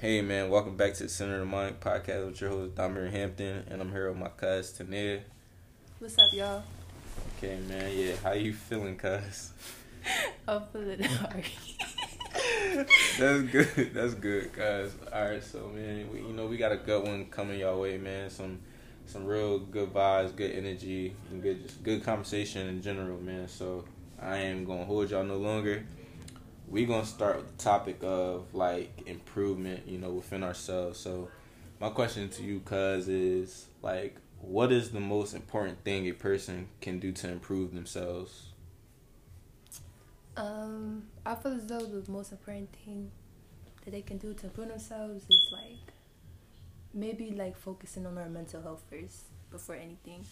Hey man, welcome back to the Center of the Mind podcast with your host Damir Hampton, and I'm here with my cuz Tanir. What's up, y'all? Okay, man, yeah, how you feeling, cuz? I'm feeling hard. That's good. That's good, guys. All right, so man, we, you know we got a good one coming your way, man. Some some real good vibes, good energy, and good just good conversation in general, man. So I am gonna hold y'all no longer. We gonna start with the topic of like improvement, you know, within ourselves. So my question to you, cuz, is like, what is the most important thing a person can do to improve themselves? Um, I feel as though the most important thing that they can do to improve themselves is like maybe like focusing on their mental health first before anything,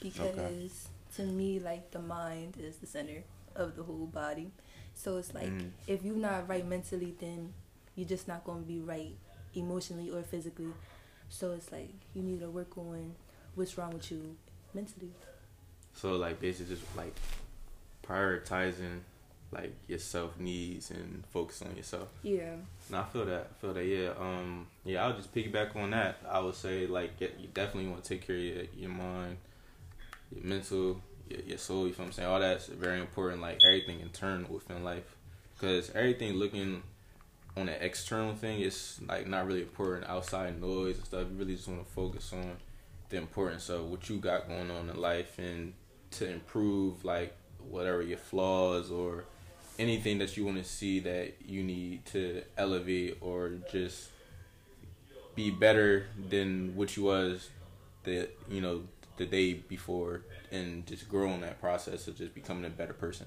because to me like the mind is the center of the whole body. So it's like Mm. if you're not right mentally, then you're just not gonna be right emotionally or physically. So it's like you need to work on what's wrong with you mentally. So like basically just like prioritizing like your self needs and focus on yourself. Yeah. No, I feel that. I feel that. Yeah. Um. Yeah. I'll just piggyback on that. I would say like get, you definitely want to take care of your, your mind, your mental, your, soul. You feel what I'm saying? All that's very important. Like everything internal within life, because everything looking on the external thing is like not really important. Outside noise and stuff. You really just want to focus on the importance of what you got going on in life and to improve like whatever your flaws or anything that you want to see that you need to elevate or just be better than what you was the you know the day before and just grow in that process of just becoming a better person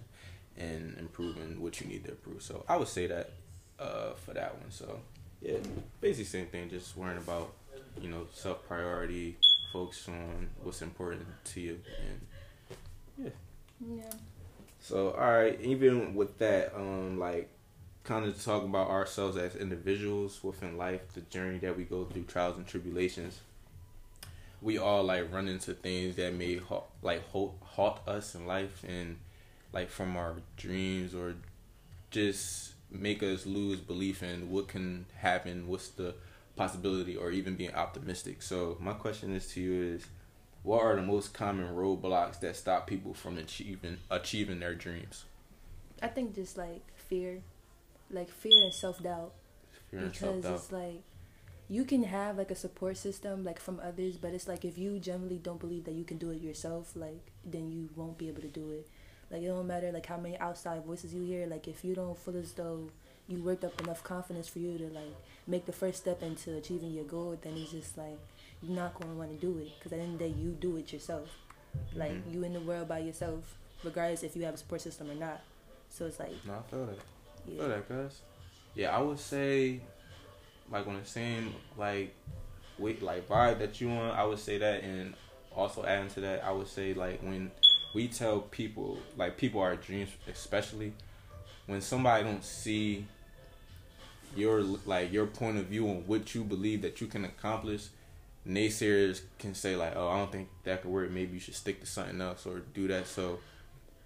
and improving what you need to improve so i would say that uh for that one so yeah basically same thing just worrying about you know self priority focus on what's important to you and yeah. Yeah. so, all right, even with that, um, like, kind of talk about ourselves as individuals within life, the journey that we go through, trials and tribulations. We all like run into things that may halt, like halt, halt us in life, and like from our dreams, or just make us lose belief in what can happen, what's the possibility, or even being optimistic. So, my question is to you is what are the most common roadblocks that stop people from achieving achieving their dreams? I think just like fear, like fear and self doubt, Fear and because self-doubt. it's like you can have like a support system like from others, but it's like if you generally don't believe that you can do it yourself, like then you won't be able to do it. Like it don't matter like how many outside voices you hear. Like if you don't feel as though you worked up enough confidence for you to like make the first step into achieving your goal, then it's just like you're not going to want to do it because at the end of the day you do it yourself. Like Mhm. you in the world by yourself, regardless if you have a support system or not. So it's like No, I feel that. I feel that, guys. Yeah, I would say, like on the same like, wait, like vibe that you on, I would say that, and also adding to that, I would say like when we tell people, like people our dreams, especially when somebody don't see your like your point of view on what you believe that you can accomplish naysayers can say like oh i don't think that could work. Maybe you should stick to something else or do that. So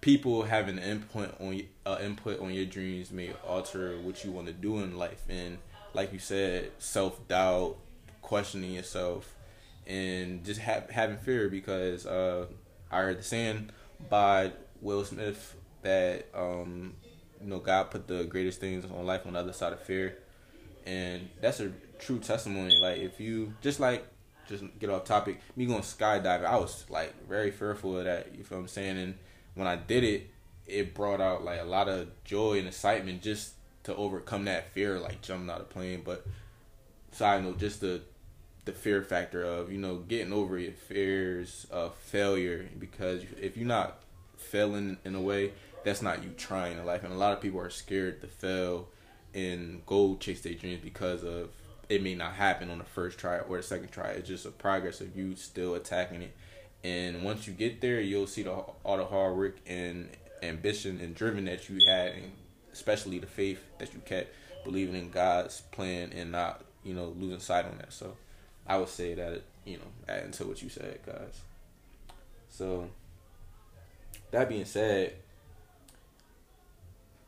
people having input on uh, input on your dreams may alter what you want to do in life and like you said self-doubt questioning yourself and just ha- having fear because uh, i heard the saying by will smith that um, you know god put the greatest things on life on the other side of fear. And that's a true testimony. Like if you just like just get off topic me going skydiving i was like very fearful of that you feel what i'm saying? And when i did it it brought out like a lot of joy and excitement just to overcome that fear like jumping out of plane. But side note just the the fear factor of you know getting over your fears of failure. Because if you're not failing in a way that's not you trying in life. And a lot of people are scared to fail and go chase their dreams because of it may not happen on the first try or the second try. It's just a progress of you still attacking it. And once you get there you'll see the all the hard work and ambition and driven that you had and especially the faith that you kept believing in god's plan and not you know losing sight on that. So i would say that you know adding to what you said guys. So that being said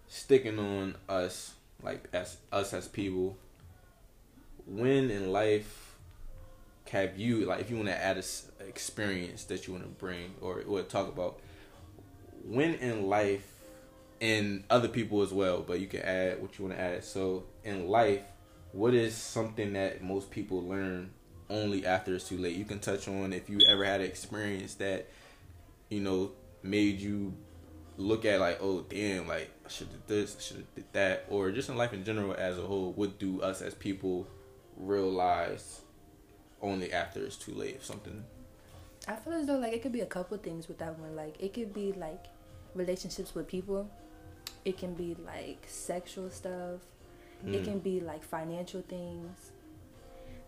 sticking on us like as us as people when in life have you like if you want to add a experience that you want to bring or or talk about when in life and other people as well, but you can add what you want to add. So in life, what is something that most people learn only after it's too late? You can touch on if you ever had an experience that you know made you look at like, oh damn, like I should did this, I should have did that, or just in life in general as a whole. What do us as people realize only after it's too late? If something, I feel as though like it could be a couple things with that one. Like it could be like relationships with people. It can be like sexual stuff. It Mm. can be like financial things.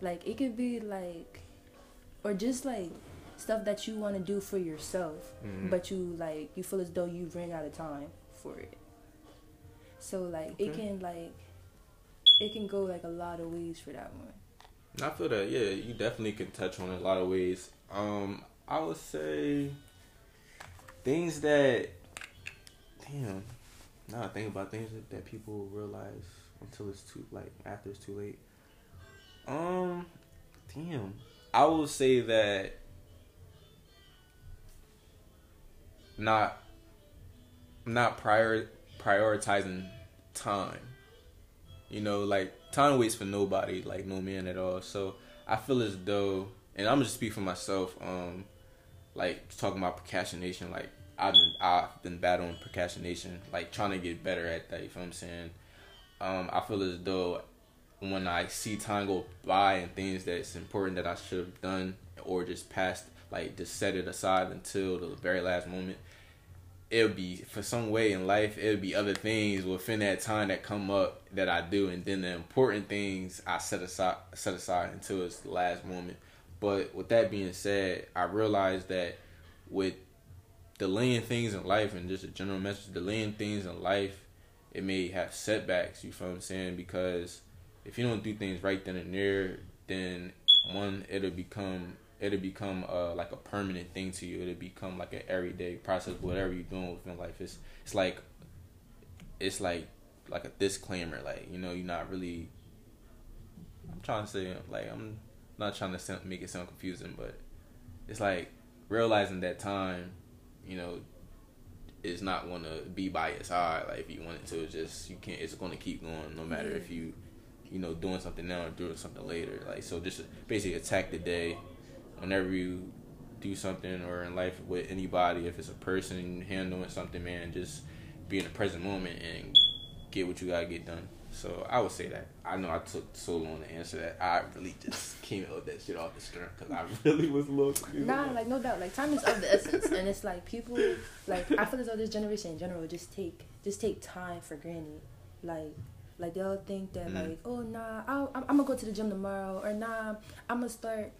Like it could be like or just like stuff that you want to do for yourself, Mhm. but you like you feel as though you ran out of time for it. So like it can like it can go like a lot of ways for that one. I feel that yeah, you definitely can touch on it a lot of ways. Um, I would say things that damn. Now I think about things that, people realize until it's too like after it's too late. Um, damn. I will say that not not prior prioritizing time. You know, like time waits for nobody, like no man at all. So I feel as though, and I'm just speak for myself. Um, like talking about procrastination, like I've been I've been battling procrastination, like trying to get better at that. You feel what I'm saying? Um, I feel as though when I see time go by and things that's important that I should have done or just passed, like just set it aside until the very last moment. It'll be for some way in life. It'll be other things within that time that come up that I do, and then the important things I set aside set aside until it's the last moment. But with that being said, I realized that with delaying things in life and just a general message, delaying things in life, it may have setbacks. You feel what I'm saying? Because if you don't do things right then and there, then one it'll become it'll become uh like a permanent thing to you. It'll become like an everyday process. Whatever you're doing within life, it's it's like it's like like a disclaimer. Like you know, you're not really. I'm trying to say like I'm not trying to make it sound confusing, but it's like realizing that time, you know, is not going to be by your side. Like if you want it to, just you can't. It's going to keep going no matter if you, you know, doing something now or doing something later. Like so, just basically attack the day. Whenever you do something or in life with anybody, if it's a person handling something, man, just be in the present moment and get what you gotta get done. So I would say that. I know I took so long to answer that. I really just came out that shit off the strength because I really was a little confused. Nah, like no doubt. Like time is of the essence, and it's like people like I feel as though this generation in general just take just take time for granted. Like like they'll think that Mm. like oh nah I'll, I'm, I'm gonna go to the gym tomorrow or nah I'm gonna start.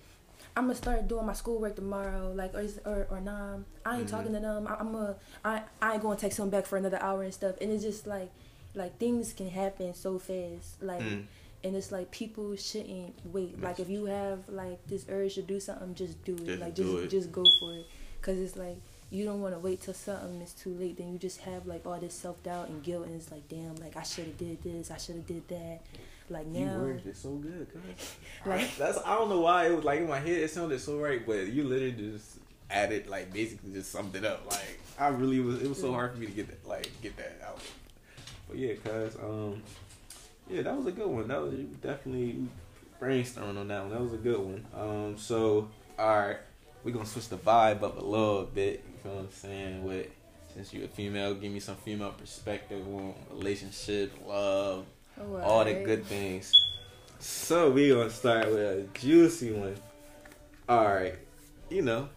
I'm gonna start doing my schoolwork tomorrow, like or or, or nah, I ain't Mhm. talking to them. I, I'm a, I I ain't gonna text them back for another hour and stuff. And it's just like, like things can happen so fast. Like Mm. and it's like people shouldn't wait. Like if you have like this urge to do something, just do it. Just like just it. just go for it. Cause it's like you don't want to wait till something is too late. Then you just have like all this self doubt and guilt, and it's like damn, like I should have did this, I should have did that. Like now You now, worded it so good, cuz. Like- that's I don't know why it was like in my head it sounded so right, but you literally just added like basically just summed it up. Like I really was it was so hard for me to get that like get that out. But yeah, cuz um yeah, that was a good one. That was definitely brainstorming on that one. That was a good one. Um so alright, we're gonna switch the vibe up a little bit, you feel what I'm saying, with since you're a female, give me some female perspective on relationship, love, oh, all the good things. So we gonna start with a juicy one. All right, you know,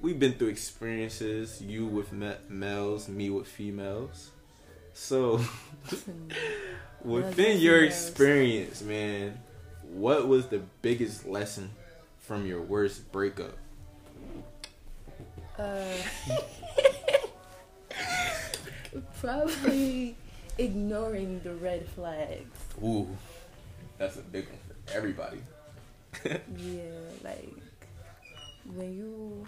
we've been through experiences. You with males, me with females. So within your experience, man, what was the biggest lesson from your worst breakup? Uh, probably ignoring the red flags. Ooh, that's a big one for everybody. Yeah, like when you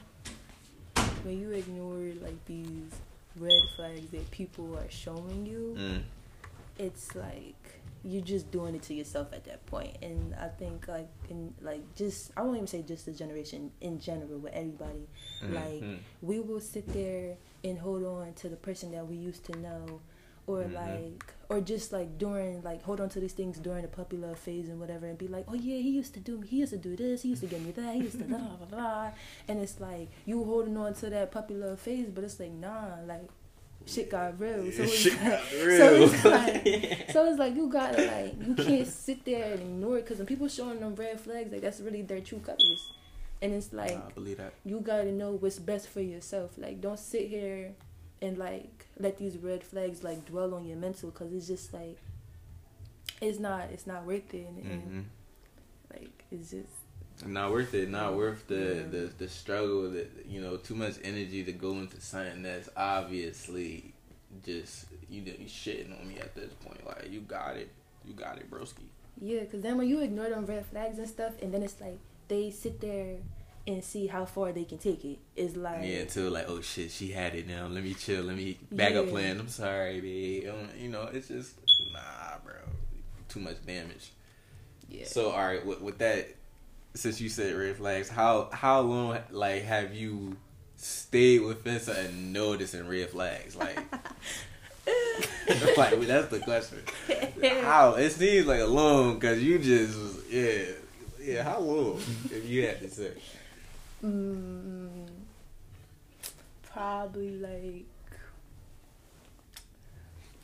when you ignore like these red flags that people are showing you, Mm, it's like you're just doing it to yourself at that point. And I think like in like just I won't even say just the generation in general with everybody. Mhm, Like mhm. we will sit there and hold on to the person that we used to know or Mhm. like or just like during like hold on to these things during the puppy love phase and whatever and be like oh yeah he used to do me he used to do this he used to give me that he used to blah blah blah and it's like you holding on to that puppy love phase but it's like nah like shit got real so it's Shit like, got so it's like so it's like you gotta like you can't sit there and ignore it because when people showing them red flags like that's really their true colors and it's like Nah, I believe that. you gotta know what's best for yourself. Like, don't sit here and like let these red flags like dwell on your mental because it's just like it's not it's not worth it. And, and, hmm like it's just Not worth it. Not worth the, Yeah. the the struggle. That you know, too much energy to go into something that's obviously just you know you shitting on me at this point. Like you got it, you got it, broski. yeah. Because then when you ignore them red flags and stuff, and then it's like they sit there and see how far they can take it. It's like Yeah, until like, oh shit, she had it now. Let me chill. Let me back up Yeah. plan. I'm sorry, babe. You know, it's just nah, bro. Too much damage. yeah. So all right, with, with that, since you said red flags, how how long like have you stayed with Fencer and noticing red flags? Like, like that's the question. How it seems like a long because you just was yeah yeah. How long if you had to say? mm, probably like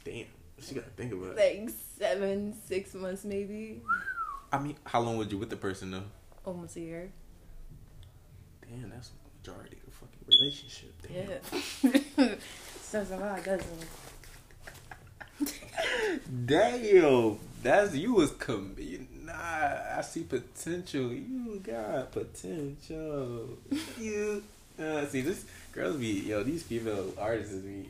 Damn, she got to think about it. like seven six months maybe I mean, how long was you with the person though? Almost a year. Damn, that's the majority of the fucking relationship. Damn. Yeah. Says a lot, doesn't it? Damn, that's you was com. you- Nah, I see potential. You got potential. you uh, see this girls be yo. These female artists be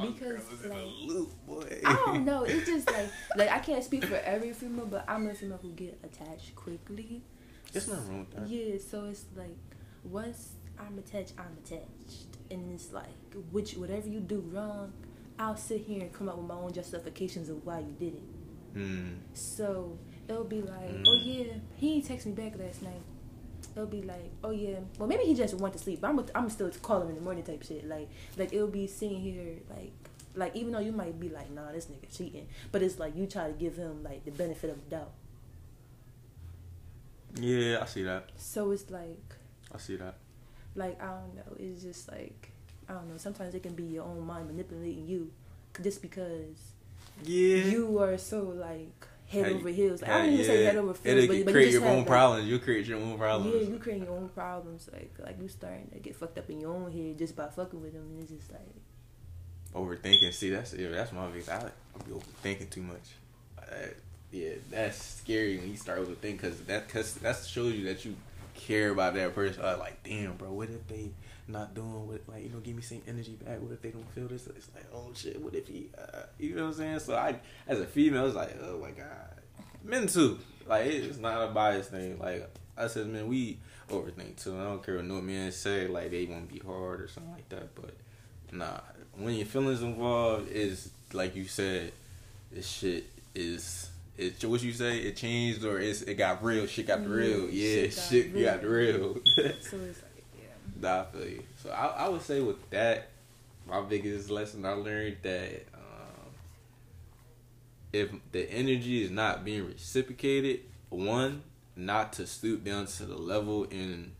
Because, like, a loop, boy. I don't know. It's just like like I can't speak for every female, but I'm a female who get attached quickly. There's nothing wrong with that. Yeah, so it's like once I'm attached, I'm attached, and it's like which whatever you do wrong, I'll sit here and come up with my own justifications of why you did it. Hmm. So it'll be like, Mm. oh yeah, he ain't text me back last night. It'll be like, oh yeah, well maybe he just went to sleep. But I'm I'm still call him in the morning type shit. Like like it'll be sitting here like like even though you might be like, nah, this nigga cheating, but it's like you try to give him like the benefit of the doubt. Yeah, I see that. So it's like I see that. like I don't know. It's just like I don't know. Sometimes it can be your own mind manipulating you, just because Yeah. you are so like head Hey, over heels. Like, I don't even say head over heels, but, but you create just your own problems. You create your own problems. Yeah, you creating your own problems. Like like you starting to get fucked up in your own head just by fucking with them, and it's just like Overthinking. See, that's yeah, that's my big. I I be overthinking too much. Uh, yeah, that's scary when you start overthinking because that cause that shows you that you care about that person. Like, damn, bro, what if they not doing what like you know give me same energy back? What if they don't feel this? It's like, oh shit, what if he? Uh, you know what I'm saying? So I, as a female, it's like, oh my god, men too. Like it's not a bias thing. Like I said, man, we overthink too. I don't care what no men say. Like they want to be hard or something like that, but nah. When your feelings involved, is like you said, this shit is. It, what you say? It changed or it's, it got real? Shit got Yeah, real. Yeah, shit got shit got real. so it's like yeah. Nah, I feel you. So I, I would say with that, my biggest lesson I learned that um, if the energy is not being reciprocated, one, not to stoop down to the level and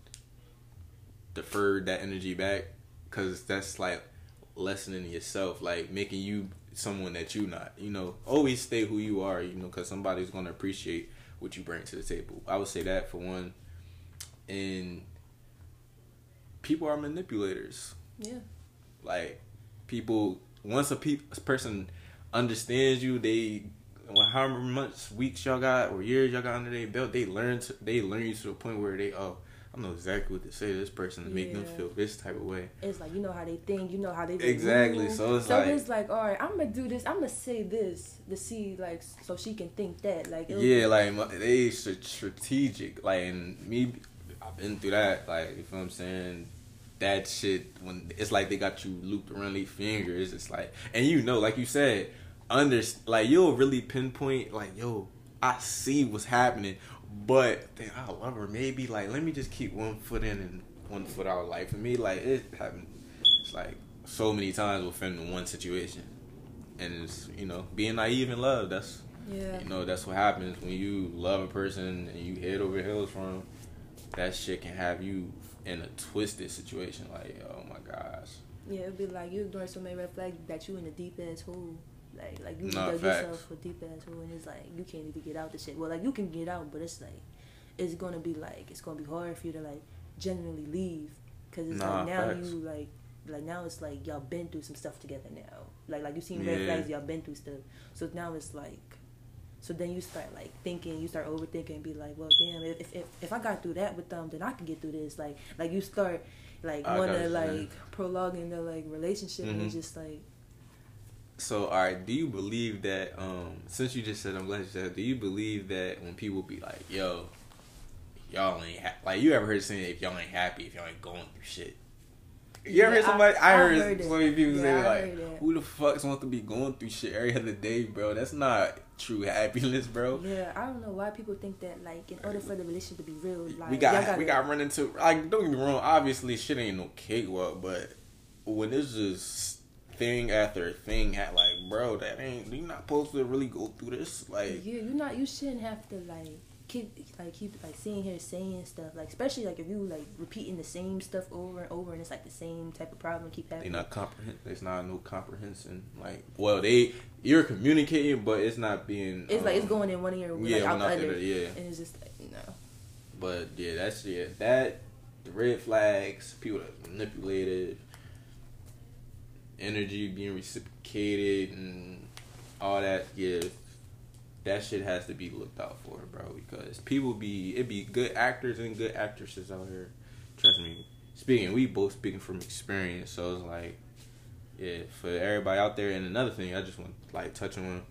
defer that energy back, because that's like lessening yourself, like making you someone that you not. You know, always stay who you are. You know, because somebody's gonna appreciate what you bring to the table. I would say that for one, and people are manipulators. Yeah. Like people, once a, pe- a person understands you, they well, however much weeks y'all got or years y'all got under their belt, they learn to, they learn you to the point where they oh. I know exactly what to say to this person to make them feel this type of way. It's like you know how they think, you know how they Exactly, move. so it's so like- it's like all right, I'm gonna do this. I'm gonna say this to see like so she can think that like it'll- Yeah, like my- they strategic. Like and me, I've been through that. Like you feel what I'm saying. That shit when it's like they got you looped around their fingers. It's like and you know, like you said, under like you'll really pinpoint like yo, I see what's happening, but then I love her. Maybe like let me just keep one foot in and one foot out. Like for me, like it happened. It's like so many times within one situation, and it's you know being naive in love. That's Yeah. you know that's what happens when you love a person and you head over heels for 'em, That shit can have you in a twisted situation. Like oh my gosh. Yeah, it'd be like you ignoring so many red flags that you in a deep ass hole. Like like you dug facts. yourself a deep ass hole and it's like you can't even get out the shit. Well like you can get out but it's like it's gonna be like it's gonna be hard for you to like genuinely leave because it's Nah, like now facts. you like like now it's like y'all been through some stuff together now. Like like you seen red Yeah. flags y'all been through stuff. So now it's like so then you start like thinking, you start overthinking, and be like, well, damn, if if if I got through that with them, then I can get through this. Like like you start like wanna like saying. prolonging the like relationship and Mhm. it's just like So, all right, do you believe that? Um, since you just said, I'm glad you said. Do you believe that when people be like, "Yo, y'all ain't ha-, like," you ever heard saying, "If y'all ain't happy, if y'all ain't going through shit." You ever Yeah, heard somebody? I, I- heard, heard it. so many people Yeah, say like, that. "Who the fucks want to be going through shit every other day, bro? That's not true happiness, bro." yeah, I don't know why people think that like in order for the relationship to be real, like we got gotta, we got run into like don't get me wrong. Obviously, shit ain't no cakewalk, but when it's just thing after thing, ha- like bro, that ain't you not supposed to really go through this. Like you you not you shouldn't have to like keep like keep like sitting here saying stuff like especially like if you like repeating the same stuff over and over and it's like the same type of problem keep happening. they not comprehend. There's not no comprehension. Like well, they you're communicating, but it's not being. It's like it's um, going in one ear, Yeah, like out the other, the other, yeah. and it's just like no. But yeah, that's yeah that the red flags, people that manipulated, energy being reciprocated, and all that. Yeah, that shit has to be looked out for, bro. Because people be it be good actors and good actresses out here. Trust me. Speaking, we both speaking from experience, so it's like, yeah, for everybody out there. And another thing, I just want like touch on.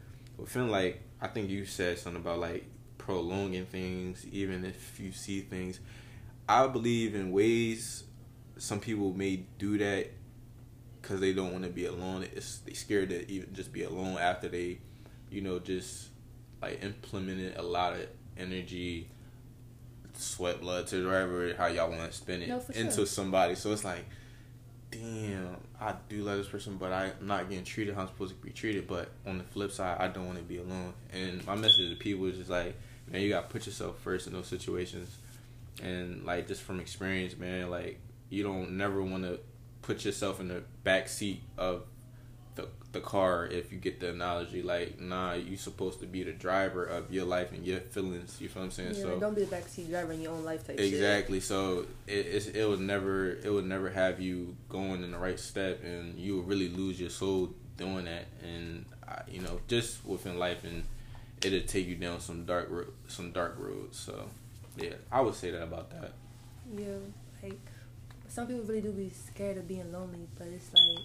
Feeling like I think you said something about like prolonging things, even if you see things. I believe in ways some people may do that because they don't want to be alone. It's they scared to even just be alone after they, you know, just like implemented a lot of energy, sweat, blood to whatever how y'all want to spend it No, into sure. somebody. So it's like, damn, I do love this person, but I'm not getting treated how I'm supposed to be treated. But on the flip side, I don't want to be alone. And my message to people is just like, man, you gotta put yourself first in those situations. And like just from experience, man, like you don't never want to put yourself in the back seat of the the car if you get the analogy. Like, nah, you supposed to be the driver of your life and your feelings. You feel what I'm saying? Yeah, so don't be a backseat driver in your own life type shit. Exactly. So it it would never it would never have you going in the right step, and you would really lose your soul doing that. And I, you know, just within life, and it'll take you down some dark ro- some dark roads. So yeah, I would say that about that. Yeah, like some people really do be scared of being lonely, but it's like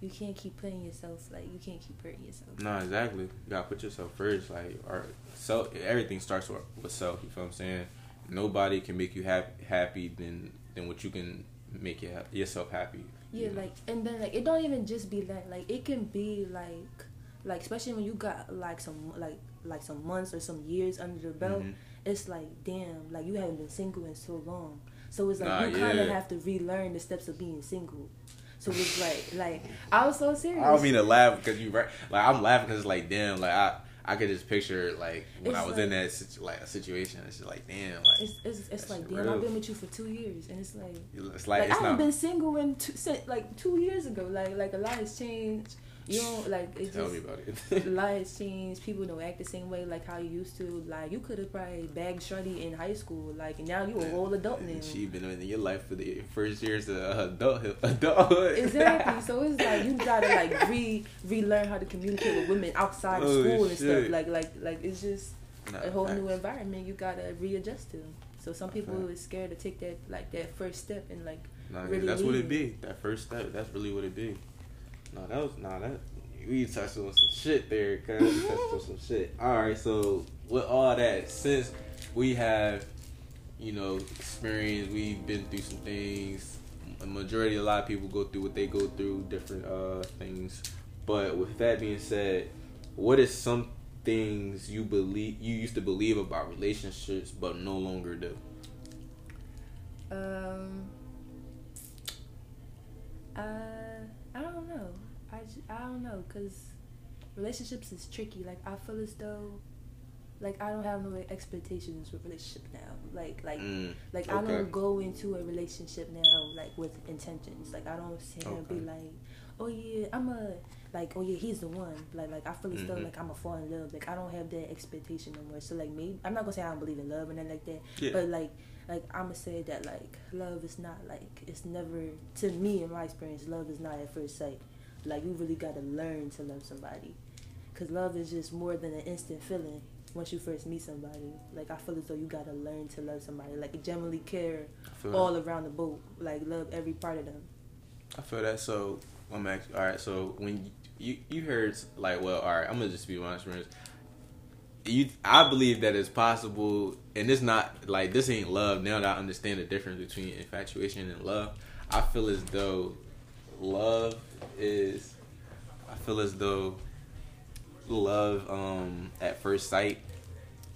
you can't keep putting yourself like you can't keep hurting yourself. No, exactly. You gotta put yourself first. Like, or self. Everything starts with, with self. You feel what I'm saying? Nobody can make you happy happy than than what you can make you, yourself happy. Yeah, you know? like and then like it don't even just be that. Like it can be like like especially when you got like some like like some months or some years under the belt. Mhm. It's like damn, like you haven't been single in so long. So it's like Nah, you kind of have to relearn the steps of being single. So it's like like I was so serious. I don't mean to laugh because you right. Like I'm laughing because it's like damn. Like I I could just picture like when It's I was like- in that situ- like a situation. It's just like damn. Like It's it's, it's like damn, real. I've been with you for two years, and it's like it's like, like, it's I've not. been single in two, since, like two years ago. Like like a lot has changed. You don't like it Tell just me about a it. lot has changed. People don't act the same way like how you used to. Like you could have probably bagged shorty in high school. Like and now you a whole adult now. She been in your life for the first years of adulthood. adulthood. Exactly. So it's like you gotta like re relearn how to communicate with women outside of Oh, school and shit. stuff. Like like like it's just a whole new environment you gotta readjust to. So some people Fact. is scared to take that like that first step and like really that's what it be. That first step. That's really what it be. No, that was nah. That we touched on some shit there, cause we touched on some shit. All right, so with all that, since we have, you know, experience, we've been through some things. A majority, a lot of people go through what they go through, different uh things. But with that being said, what is some things you believe you used to believe about relationships but no longer do? Um, uh, I don't know. I, j- I don't know because relationships is tricky. Like I feel as though, like I don't have no expectations with relationship now. Like like Mm, like I don't go into a relationship now like with intentions. Like I don't sit here and be like, oh yeah, I'm a like oh yeah he's the one. Like like I feel as though Mhm. like I'm a fall in love. Like I don't have that expectation no more. So like maybe I'm not gonna say I don't believe in love and nothing like that. Yeah. But like like I'ma say that like love is not like it's never to me in my experience love is not at first sight. Like you really gotta learn to love somebody, cause love is just more than an instant feeling. Once you first meet somebody, like I feel as though you gotta learn to love somebody, like genuinely care all that. around the boat, like love every part of them. I feel that. So I'm actually all right. So when you you heard like, well, all right, I'm gonna just be honest. with you. I believe that it's possible, and it's not like this ain't love. Now that I understand the difference between infatuation and love, I feel as though love is. I feel as though love um at first sight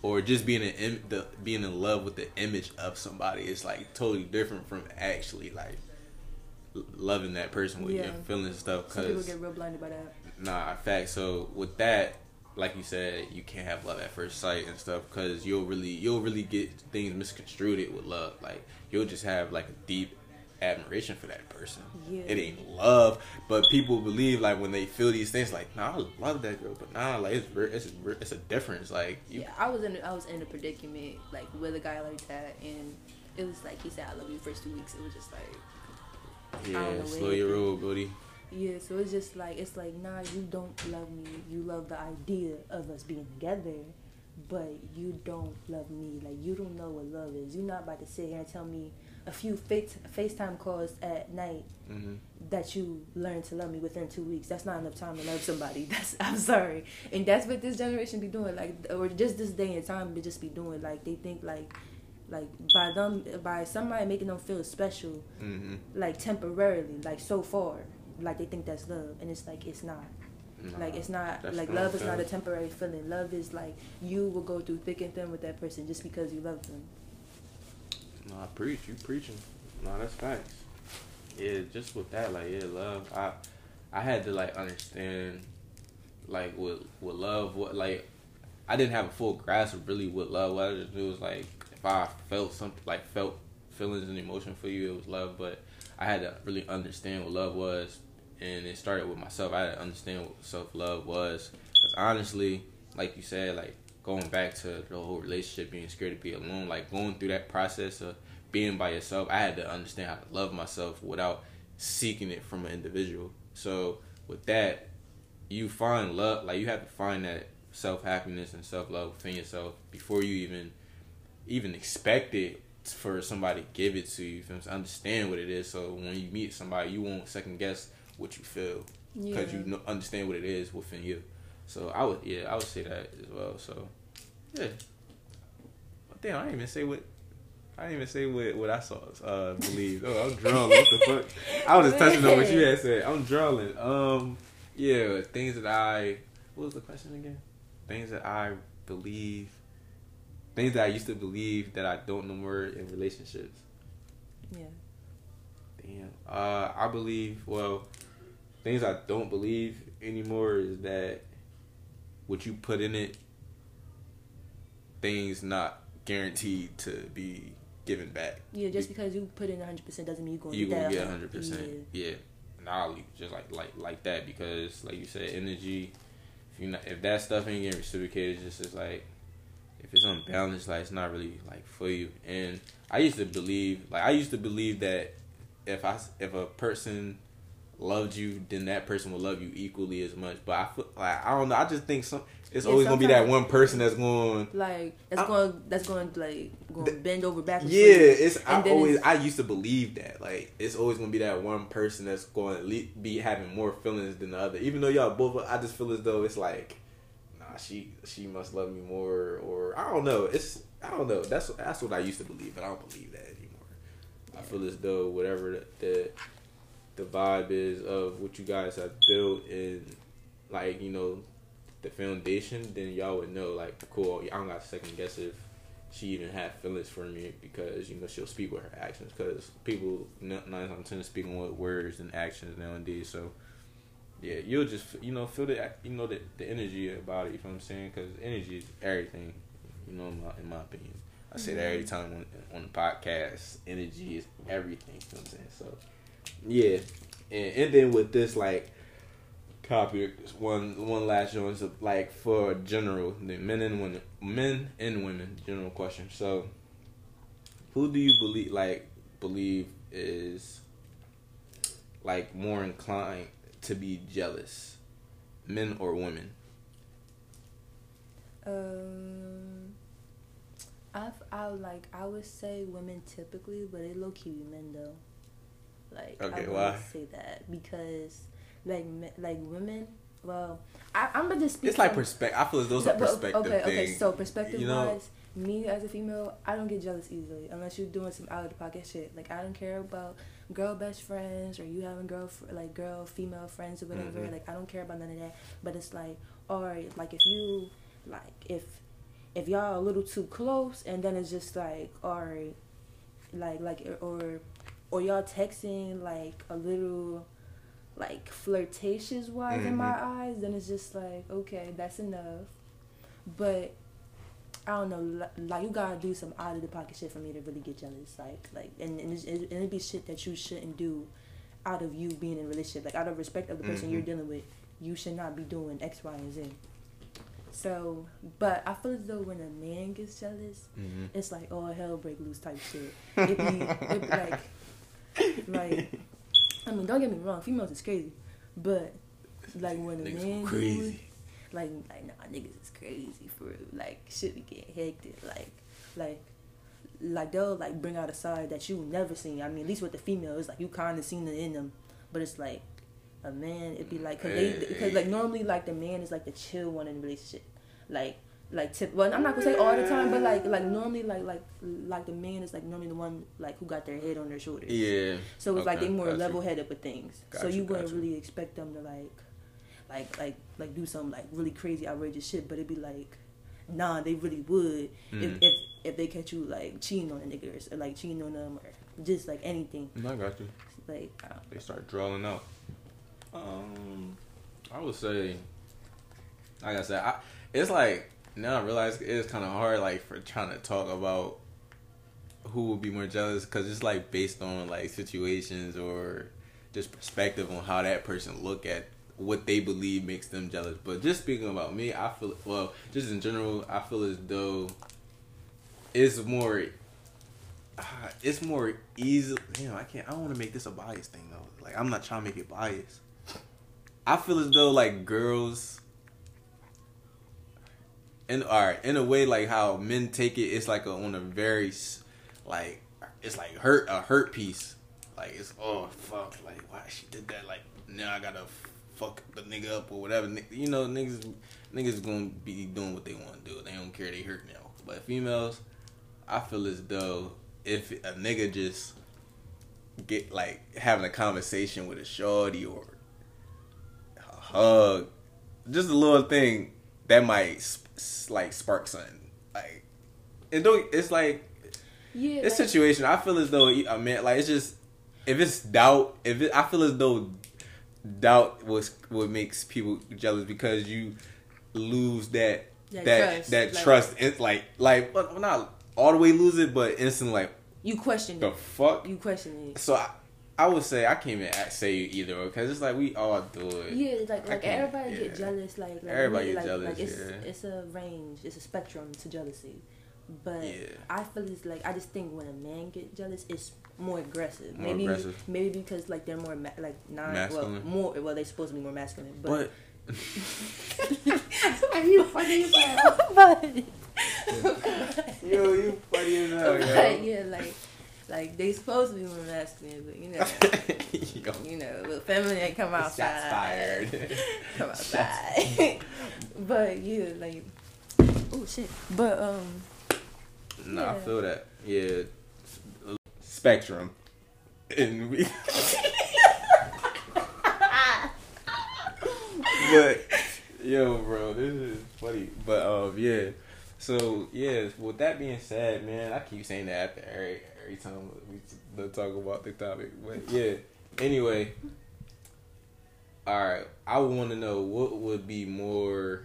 or just being in the being in love with the image of somebody is like totally different from actually like loving that person with your Yeah. feelings and stuff Some people get real blinded by that. nah fact so with that like you said you can't have love at first sight and stuff because you'll really you'll really get things misconstrued with love like you'll just have like a deep admiration for that person Yeah. it ain't love but people believe like when they feel these things like nah I love that girl but nah like it's it's it's a difference like you yeah, I was in I was in a predicament like with a guy like that, and it was like he said I love you first two weeks. It was just like yeah slow your roll buddy Yeah, so it's just like it's like nah, you don't love me. You love the idea of us being together, but you don't love me. Like you don't know what love is. You're not about to sit here and tell me a few face FaceTime calls at night hmm that you learn to love me within two weeks. That's not enough time to love somebody. That's I'm sorry, and that's what this generation be doing. Like or just this day and time to just be doing. Like they think like like by them by somebody making them feel special hmm like temporarily, like so far, like they think that's love, and it's like it's not. Like it's not like not love is not a temporary feeling. Love is like you will go through thick and thin with that person just because you love them. No, I preach. You preaching. No, that's facts. Yeah, just with that, like, yeah, love. I, I had to like understand, like, with with love, what like, I didn't have a full grasp of really what love was. I just knew it was like if I felt something, like felt feelings and emotion for you, it was love. But I had to really understand what love was, and it started with myself. I had to understand what self love was, because honestly, like you said, like going back to the whole relationship, being scared to be alone, like going through that process of being by yourself, I had to understand how to love myself without seeking it from an individual. So with that, you find love, like you have to find that self happiness and self love within yourself before you even even expect it for somebody to give it to you. you? Understand what it is, so when you meet somebody, you won't second guess what you feel because you know, understand what it is within you. So I would, yeah, I would say that as well. So yeah, but damn, I didn't even say what. I didn't even say what, what I saw. Uh, believe. Oh, I'm drooling. What the fuck? I was just touching on what you had said. I'm drooling. Um, yeah, things that I. What was the question again? Things that I believe. Things that I used to believe that I don't no more in relationships. Yeah. Damn. Uh, I believe. Well, things I don't believe anymore is that what you put in it, things not guaranteed to be given back. Yeah, just because you put in 100% doesn't mean you're going to you get gonna get hundred percent. Yeah, knowledge just like like like that because like you said, energy. If you not if that stuff ain't getting reciprocated, it's just it's like if it's unbalanced, like it's not really like for you. And I used to believe, like I used to believe that if I if a person loved you, then that person will love you equally as much. But I feel like I don't know. I just think some it's Yeah, always gonna be that one person that's going. Like that's going that's going like going to bend over backwards. Yeah, it's I always it's- I used to believe that like it's always gonna be that one person that's going to be having more feelings than the other. Even though y'all both, I just feel as though it's like, nah, she she must love me more, or I don't know. It's I don't know. That's that's what I used to believe, but I don't believe that anymore. I feel as though whatever the, the the vibe is of what you guys have built and like you know the foundation, then y'all would know like, cool. I don't got to second guess if she even had feelings for me because you know she'll speak with her actions because people nine times ten speaking with words and actions nowadays. So yeah, you'll just you know feel the you know the, the energy about it. You know what I'm saying? Because energy is everything. You know, in my, in my opinion, I say that every mm-hmm. time on, on the podcast. Energy is everything. You know what I'm saying? So yeah, and and then with this like copy one one last one is like for general the men and women men and women general question so who do you believe like believe is like more inclined to be jealous men or women Um, I I like I would say women typically, but it low key be men though. Like Okay, I would why? say that because like me- like women. Well, I, I'm gonna just speak. it's like perspective i feel as those are perspective okay, okay. So perspective you know? wise, me as a female, I don't get jealous easily unless you're doing some out of the pocket shit. Like I don't care about girl best friends or you having girl like girl female friends or whatever. Mhm. Like I don't care about none of that. But it's like, or like if you like if if y'all a little too close and then it's just like alright like like or or y'all texting like a little like flirtatious wise in my Mhm. eyes then it's just like okay that's enough but I don't know like you gotta do some out of the pocket shit for me to really get jealous like like and and, it's, and it'd be shit that you shouldn't do out of you being in a relationship like out of respect of the person Mhm. you're dealing with you should not be doing X Y and Z so but I feel as though when a man gets jealous Mhm. it's like oh hell break loose type shit. It be, it be like like I mean don't get me wrong, females is crazy, but like when a Niggas man crazy. Like like nah niggas is crazy for real. Like shit be getting hectic. Like like like they'll like bring out a side that you never seen. I mean at least with the female it's like you kind of seen it in them, but it's like a man it'd be like cause they mm, because like normally like the man is like the chill one in the relationship, like like tip. Well, I'm not gonna say all the time, but like like normally like like like the man is like normally the one like who got their head on their shoulders. yeah So it's like they more level headed with things. so you you, wouldn't you. really expect them to like like like like do some like really crazy outrageous shit, but it'd be like nah, they really would Mhm. if, if if they catch you like cheating on the nigga or, like cheating on them or just like anything. I got you. Like they start drawing out. Um, I would say, like I said, I, it's like now I realize it's kind of hard, like for trying to talk about who would be more jealous because it's like based on like situations or just perspective on how that person look at what they believe makes them jealous. But just speaking about me, I feel well, just in general, I feel as though it's more ah, it's more easy. Damn, I can't. I don't want to make this a bias thing though. Like I'm not trying to make it biased. I feel as though like girls, in all right, in a way like how men take it, it's like a, on a very like it's like hurt a hurt piece. Like it's oh fuck, like why she did that? Like now I gotta fuck the nigga up or whatever. You know, niggas niggas gonna be doing what they want to do. They don't care. They hurt now. But females, I feel as though if a nigga just get like having a conversation with a shorty or a hug, just a little thing that might like spark something. Like, and don't it's like yeah. this situation. I feel as though I mean, like it's just if it's doubt. If it, I feel as though doubt was what makes people jealous because you lose that That that trust, that like- trust. It's like like well, not all the way lose it, but instantly like you question the it. fuck. You question it. So I, I would say I can't even say either because it's like we all do it. Yeah, like like everybody yeah. get jealous. Like, like Everybody get like, jealous, Like it's yeah. it's a range, it's a spectrum to jealousy. But Yeah. I feel it's like I just think when a man get jealous, it's more aggressive. More maybe aggressive. maybe because like they're more ma- like not Masculine. well more well they're supposed to be more masculine, but But you funny as hell. but yo, you funny as hell, but yo. yeah, like like they supposed to be more masculine, but you know. yo. You know, but feminine come outside. Shots fired. come Shots outside. but yeah, like oh shit. But um, No, I feel that. Yeah, spectrum, and we. but Yo, bro, this is funny. But um, yeah. So yeah, with that being said, man, I keep saying that after every every time we talk about the topic. But yeah. Anyway. All right, I want to know what would be more,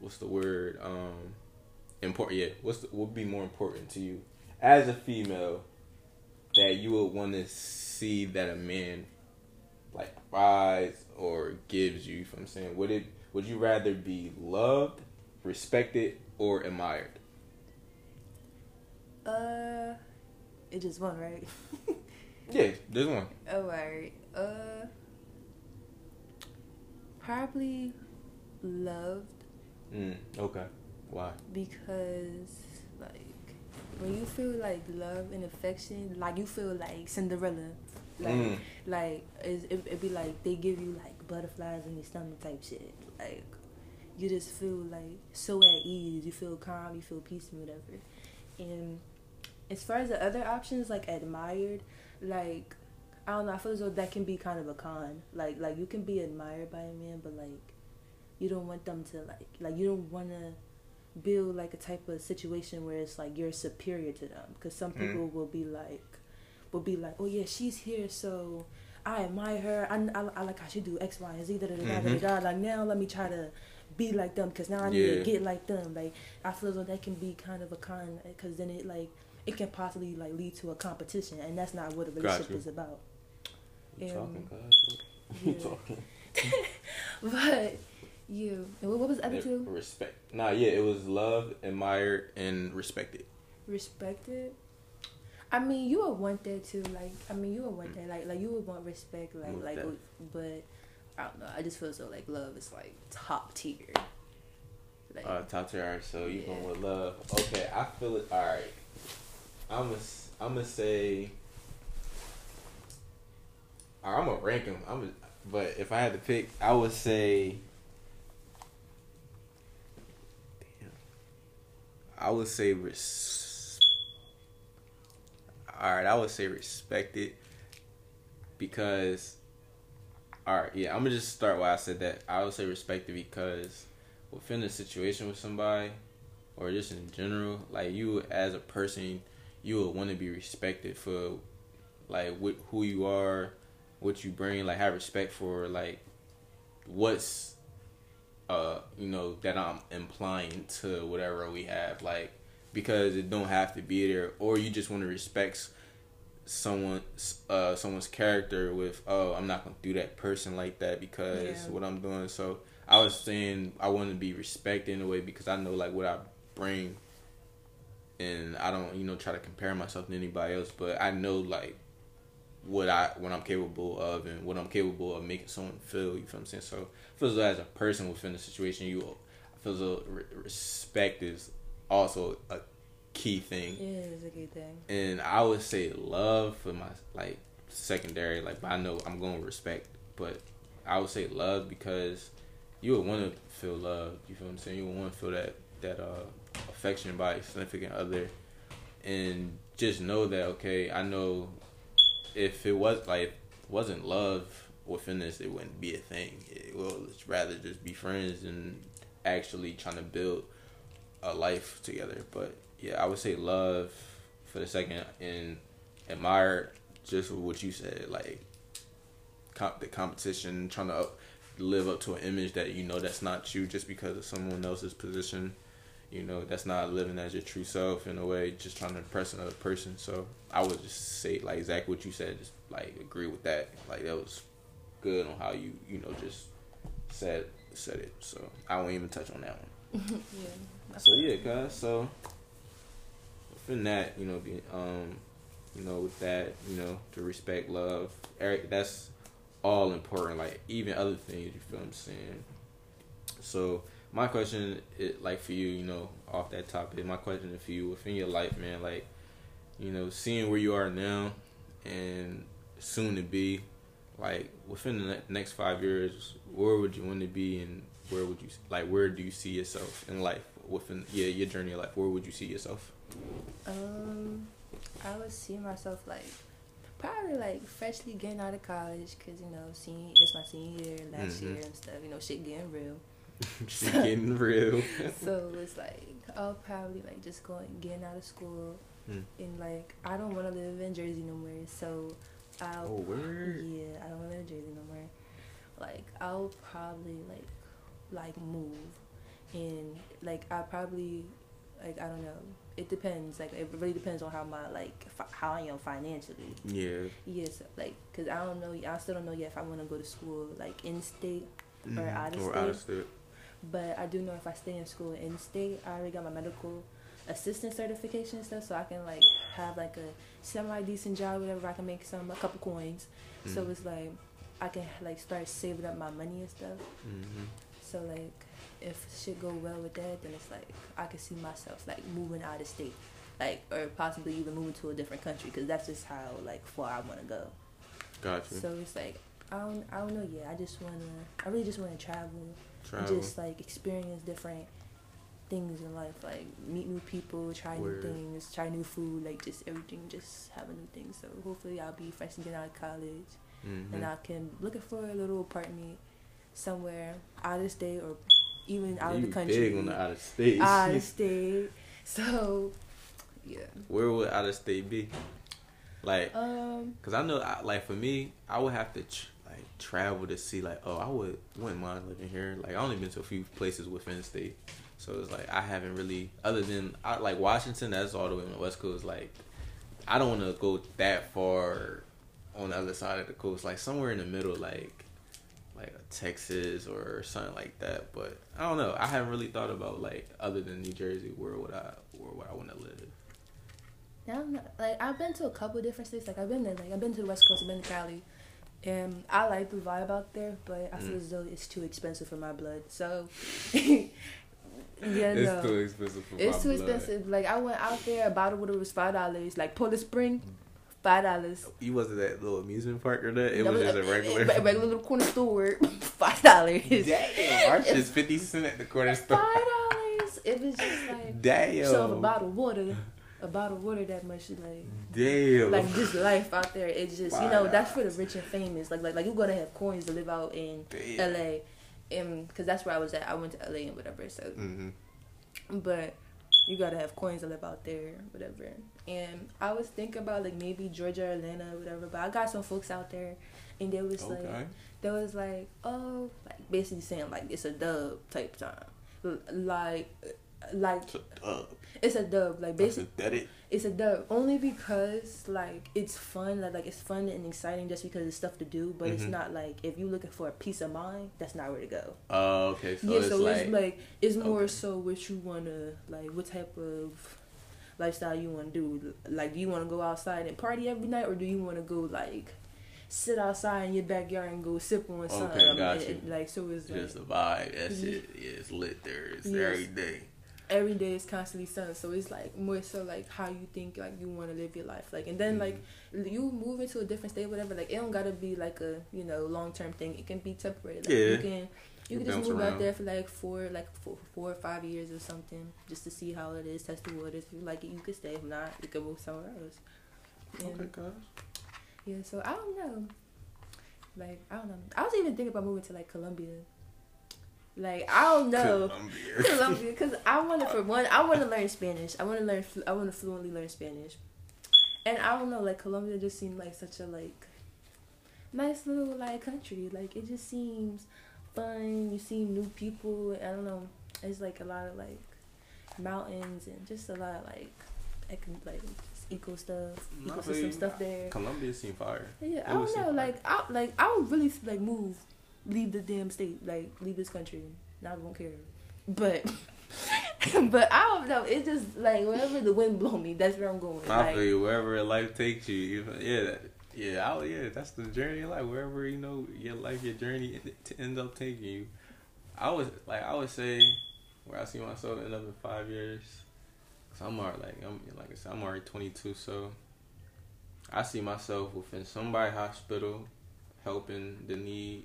what's the word? Um, important. Yeah, what's the, would be more important to you as a female that you would want to see that a man like provides or gives you? If I'm saying, would it would you rather be loved, respected, or admired? Uh, it just one, right? yeah, there's one. Oh, alright. Uh, probably loved. Mm, okay. Why? Because when you feel like love and affection, like you feel like Cinderella, like Mm. like it, it it be like they give you like butterflies in your stomach type shit. Like you just feel like so at ease. You feel calm. You feel peace and whatever. And as far as the other options, like admired, like I don't know. I feel as though that can be kind of a con. Like like you can be admired by a man, but like you don't want them to like like you don't want to build like a type of situation where it's like you're superior to them because some Mm. people will be like will be like oh yeah she's here so I admire her I, I, I like how she do X Y and Z da da da da da Mhm. da like now let me try to be like them because now I need Yeah. to get like them like I feel as though that can be kind of a con because then it like it can possibly like lead to a competition and that's not what a relationship Gotcha. is about You Um, talking, cuz? You yeah. talking? but you and what what was the other Yeah, two Respect. Nah, yeah, it was love, admired, and respected. respected. I mean, you would want that too. Like, I mean, you would want that. Like, like you would want respect. Like, like, definitely. but I don't know. I just feel so like love is like top tier. Like, Uh, top tier. Alright, so you Yeah. going with love? Okay, I feel it. All right, I'm gonna I'm gonna say. I'm gonna rank them. I'm, gonna, but if I had to pick, I would say. I would say res. All right, I would say respected because. All right, yeah, I'm gonna just start why I said that. I would say respected because within a situation with somebody, or just in general, like you as a person, you would want to be respected for, like what who you are, what you bring, like have respect for like what's, uh, you know that I'm implying to whatever we have, like because it don't have to be there, or you just want to respect someone uh someone's character with oh I'm not gonna do that person like that because Yeah. what I'm doing so I was saying I want to be respected in a way because I know like what I bring and I don't you know try to compare myself to anybody else but I know like what I what I'm capable of and what I'm capable of making someone feel you feel what I'm saying so I feel as though as a person within the situation you I feel as though re- respect is also a key thing yeah, it's a good thing. and I would say love for my like secondary. Like, but I know I'm going with respect, but I would say love because you would want to feel love. You feel what I'm saying? You would want to feel that that uh affection by a significant other, and just know that okay, I know if it was like wasn't love within this, it wouldn't be a thing. It will rather just be friends and actually trying to build a life together. But yeah, I would say love for the second and admire just what you said, like comp- the competition, trying to up, live up to an image that you know that's not you just because of someone else's position. You know, that's not living as your true self in a way, just trying to impress another person. So I would just say like exactly what you said, just like agree with that. Like that was good on how you you know just said said it. So I won't even touch on that one. yeah. So yeah, guys. So within that, you know, be, um, you know, with that, you know, to respect, love, Eric, that's all important. Like even other things, you feel what I'm saying. So my question, it like for you, you know, off that topic, my question is for you within your life, man. Like, you know, seeing where you are now and soon to be, like within the next five years, where would you want to be, and where would you like? Where do you see yourself in life within yeah your journey of life? Where would you see yourself? Um, I would see myself like probably like freshly getting out of college because you know, senior this my senior year last Mhm. year and stuff. You know, shit getting real. She getting real. so it's like I'll probably like just going getting out of school Mm. and like I don't want to live in Jersey no more. So I'll Oh, word. yeah I don't want to live in Jersey no more. Like I'll probably like like move and like I probably like I don't know. It depends. Like it really depends on how my like fi- how I am financially. Yeah. Yes, like because I don't know. I still don't know yet if I want to go to school like in state Mhm. out of or state. out of state. But I do know if I stay in school in state, I already got my medical assistant certification and stuff, so I can like have like a semi decent job, whatever. I can make some a couple coins, so Mhm. it's like I can like start saving up my money and stuff. Mhm. So like if shit go well with that, then it's like I can see myself like moving out of state, like or possibly even moving to a different country, because that's just how like far I want to go. Gotcha. So it's like I don't I don't know yet. I just wanna I really just wanna travel Travel. just like experience different things in life like meet new people try Word. new things try new food like just everything just have a new thing so hopefully i'll be fresh and get out of college Mhm. and i can looking for a little apartment somewhere out of state or even out of the country big on the out of state. out of state so yeah Where would out of state be? Like, um cause I know, like for me, I would have to like travel to see, like, oh, I would wouldn't mind living here. Like, I only been to a few places within state, so it's like I haven't really, other than I like Washington. That's all the way on the west coast. Like, I don't want to go that far on the other side of the coast. Like somewhere in the middle, like like Texas or something like that. But I don't know. I haven't really thought about like other than New Jersey, where would I where would I want to live? Yeah, like I've been to a couple different states. Like I've been to like I've been to the West Coast. I've been to Cali, and I like the vibe out there. But I feel Mm. as though it's too expensive for my blood. So yeah, it's no. too expensive for it's my too blood. expensive. Like I went out there, a bottle of water was five dollars. Like Poland Spring, five dollars. You wasn't that little amusement park or that? It was just a regular. a regular little corner store. Five dollars. Damn, ours is fifty cent at the corner store. Five dollars. It was just like Damn. so a bottle of water, a bottle of water that much like. Damn. like just life out there. It's just you know that's for the rich and famous. Like like like you're gonna have coins to live out in Damn. L.A. and because that's where I was at. I went to L.A. and whatever. So, hmm but you gotta have coins to live out there, whatever. And I was thinking about like maybe Georgia, Atlanta, whatever. But I got some folks out there, and they was like Okay. they was like oh like basically saying like it's a dub type time, like like It's a dub. it's a dub like basically that it. it's a dub only because like it's fun like, like it's fun and exciting just because it's stuff to do but it's Mhm. not like if you're looking for a peace of mind that's not where to go Oh, okay. So yeah it's so like, it's like it's more okay. so what you want to like what type of lifestyle you want to do like do you want to go outside and party every night or do you want to go like sit outside in your backyard and go sip on Okay, something got And- you. like so it's like just a vibe. That's it. Yeah, it's lit there. It's Yes. every day. Every day is constantly sun so it's like more so like how you think like you want to live your life like and then like Mhm. you move into a different state whatever like it don't gotta be like a you know long term thing it can be temporary like Yeah. you can you You can just move out there for like four like four, four or five years or something just to see how it is test the waters if you like it you can stay if not you can move somewhere else yeah, Okay, guys. yeah so i don't know like i don't know i was even thinking about moving to like colombia like i don't know Colombia. Because I want to for one, I want to learn Spanish. I want to learn. I want to fluently learn Spanish, and I don't know. Like Colombia just seemed like such a like nice little like country. Like it just seems fun. You see new people. I don't know. It's like a lot of like mountains and just a lot of like econ- like eco stuff, I ecosystem stuff there. Colombia seem fire. Yeah, I It would don't know. Like I like I would really like move, leave the damn state, like leave this country. I won't care. But but I don't know. It's just like wherever the wind blow me, that's where I'm going. I Like, feel you. Wherever life takes you, even yeah, yeah, I, yeah. That's the journey of life. Wherever you know your life, your journey to end up taking you. I was like, I would say, where I see myself in another five years. Cause I'm already like I'm like I said, I'm already 22, so I see myself within somebody hospital, helping the need.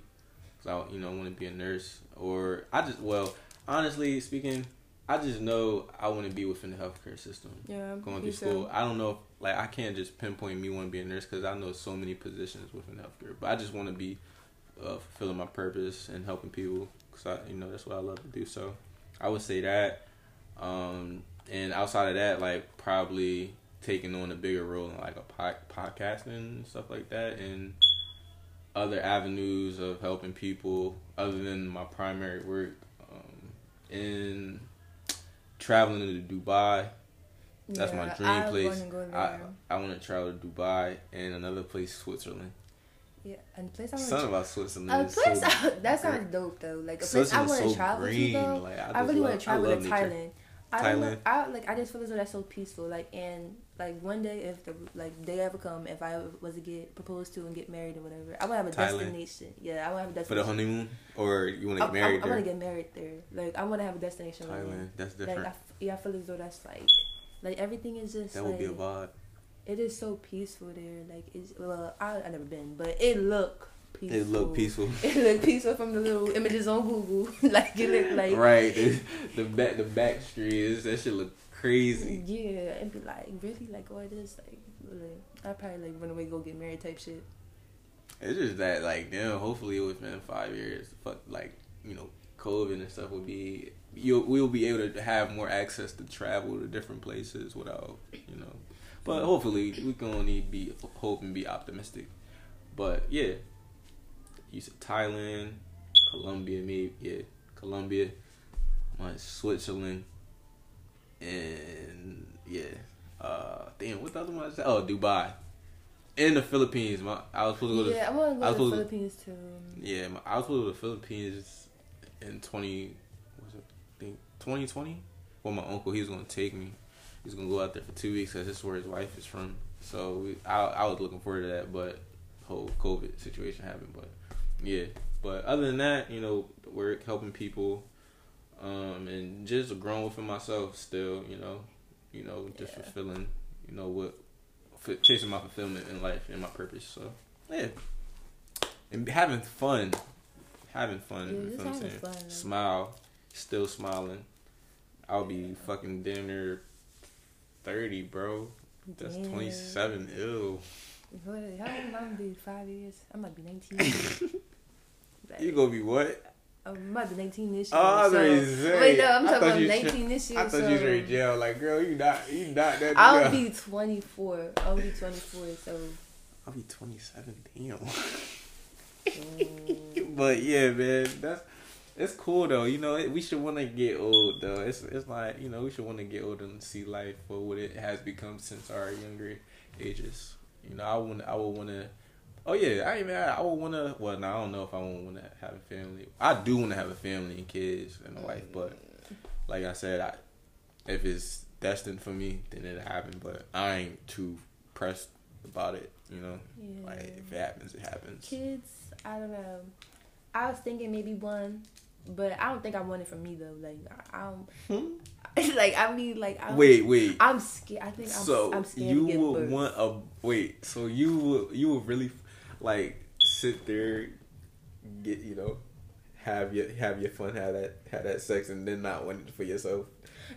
Cause I you know want to be a nurse or I just well honestly speaking, I just know I want to be within the healthcare system yeah, going through school. too. I don't know, like I can't just pinpoint me want to be a nurse because I know so many positions within healthcare. But I just want to be uh, fulfilling my purpose and helping people because I, you know, that's what I love to do. So I would say that. Um, and outside of that, like probably taking on a bigger role in like a pod- podcasting and stuff like that, and other avenues of helping people other than my primary work. Um, in traveling to Dubai, that's my dream I place. wanna go I there. I want to travel to Dubai and another place, Switzerland. Yeah, and place I want Something about Switzerland. A place so I, that sounds dope though. Like a place I want to so travel green. to though. Like, I, I, really want to travel to nature. Thailand. I don't know. Thailand. I like. I just feel as though that's so peaceful. Like and like one day if the like day ever come, if I was to get proposed to and get married or whatever, I to have a Thailand. destination. Yeah, I want to have a destination For the honeymoon, or you want to get married I, want to get married there. Like I want to have a destination. like Thailand, that's different. Like I, yeah, I feel as though that's like, like everything is just. that like, would be a vibe. It is so peaceful there. Like it's well, I I never been, but it look peaceful. It look peaceful. It look peaceful from the little images on Google. like it look like right, the, the back the back streets that shit look crazy. Yeah, and be like, really, like, oh, it is like. I probably like run away, go get married, type shit. It's just that like damn. Hopefully within five years, fuck like you know COVID and stuff will be you we'll be able to have more access to travel to different places without you know. But hopefully we can only be hope and be optimistic. But yeah, you said Thailand, Colombia, maybe yeah, Colombia, my Switzerland, and yeah. Uh, damn, what the other one? Oh, Dubai, and the Philippines. My I was supposed to go to Yeah, I want to go to the Philippines too. yeah, my, I was supposed to go to the Philippines in twenty, was it? I think twenty twenty. Well, my uncle he was gonna take me. He's gonna go out there for two weeks because this is where his wife is from. So we, I I was looking forward to that, but whole COVID situation happened. But yeah, but other than that, you know, we're helping people, um, and just growing within myself still. You know, you know, just Yeah. fulfilling. You know what, f- chasing my fulfillment in life and my purpose. So yeah and having fun, having fun. Yeah, you feel what I'm saying? fun, Smile, still smiling. I'll be fucking damn near thirty, bro. That's twenty seven. Ew. What, how old am I gonna be? Five years? I might be 19. Like, You gonna be what? I might be 19 this Oh, year. Was so. Wait, no, I'm I talking about you 19 this year. I thought so you was in jail. Like, girl, you not, you not that. I'll girl. be 24. I'll be 24, so. I'll be twenty seven. Damn. mm, But yeah, man, that's it's cool though. You know, we should want to get old though. It's it's like you know we should want to get old and see life for what it has become since our younger ages. You know, I want I would want to. Oh yeah, I even I would want to. Well, no, I don't know if I want to have a family. I do want to have a family and kids and a wife, but like I said, I if it's destined for me, then it'll happen. But I ain't too pressed about it. You know, yeah. like if it happens, it happens. Kids, I don't know. I was thinking maybe one, but I don't think I want it for me though. Like I don't. Hmm? like I mean, like I, Wait, wait. I'm scared. I think I'm, so I'm scared you would want a wait. So you would you would really like sit there, get you know, have your have your fun, have that have that sex, and then not want it for yourself.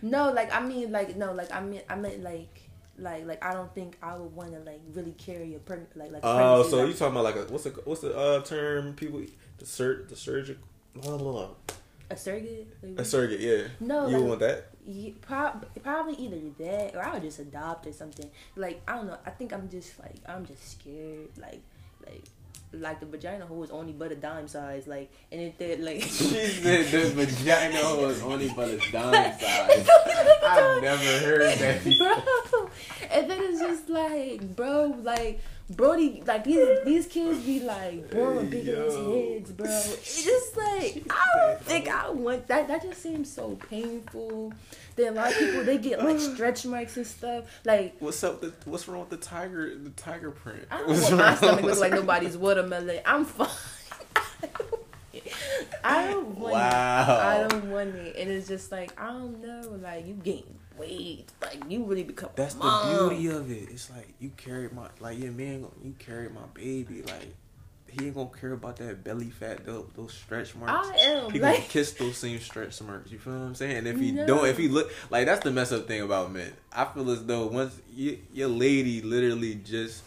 No, like I mean, like no, like I mean, I meant like. Like, like I don't think I would want to like really carry a preg- like like. Oh, so like- you talking about like a what's the what's the uh term people the sur the surgical blah, blah, blah. a surrogate? Like, a surrogate? Yeah, no, you like, want that. Yeah, prob- probably either that or I would just adopt or something. Like I don't know. I think I'm just like I'm just scared. Like like like the vagina hole is only but a dime size. Like and if that like. She said the vagina hole is only but a dime size. I've never heard that before. bro. And then it's just like, bro, like, Brody, like these these kids be like born with big ass heads, bro. It's just like I don't think I want that. That just seems so painful. Then a lot of people they get like stretch marks and stuff. Like What's up? The, what's wrong with the tiger? The tiger print. I don't What's want my stomach look like nobody's watermelon. I'm fine. I don't want it. I don't want it. And it's just like, I don't know, like you gain weight. Like you really become a That's the beauty of it. It's like you carried my like your man. You carried my baby. Like he ain't gonna care about that belly fat, those, those stretch marks. I am He gonna like kiss those same stretch marks. You feel what I'm saying? And if he No. don't, if he look like that's the mess up thing about men. I feel as though once you, your lady literally just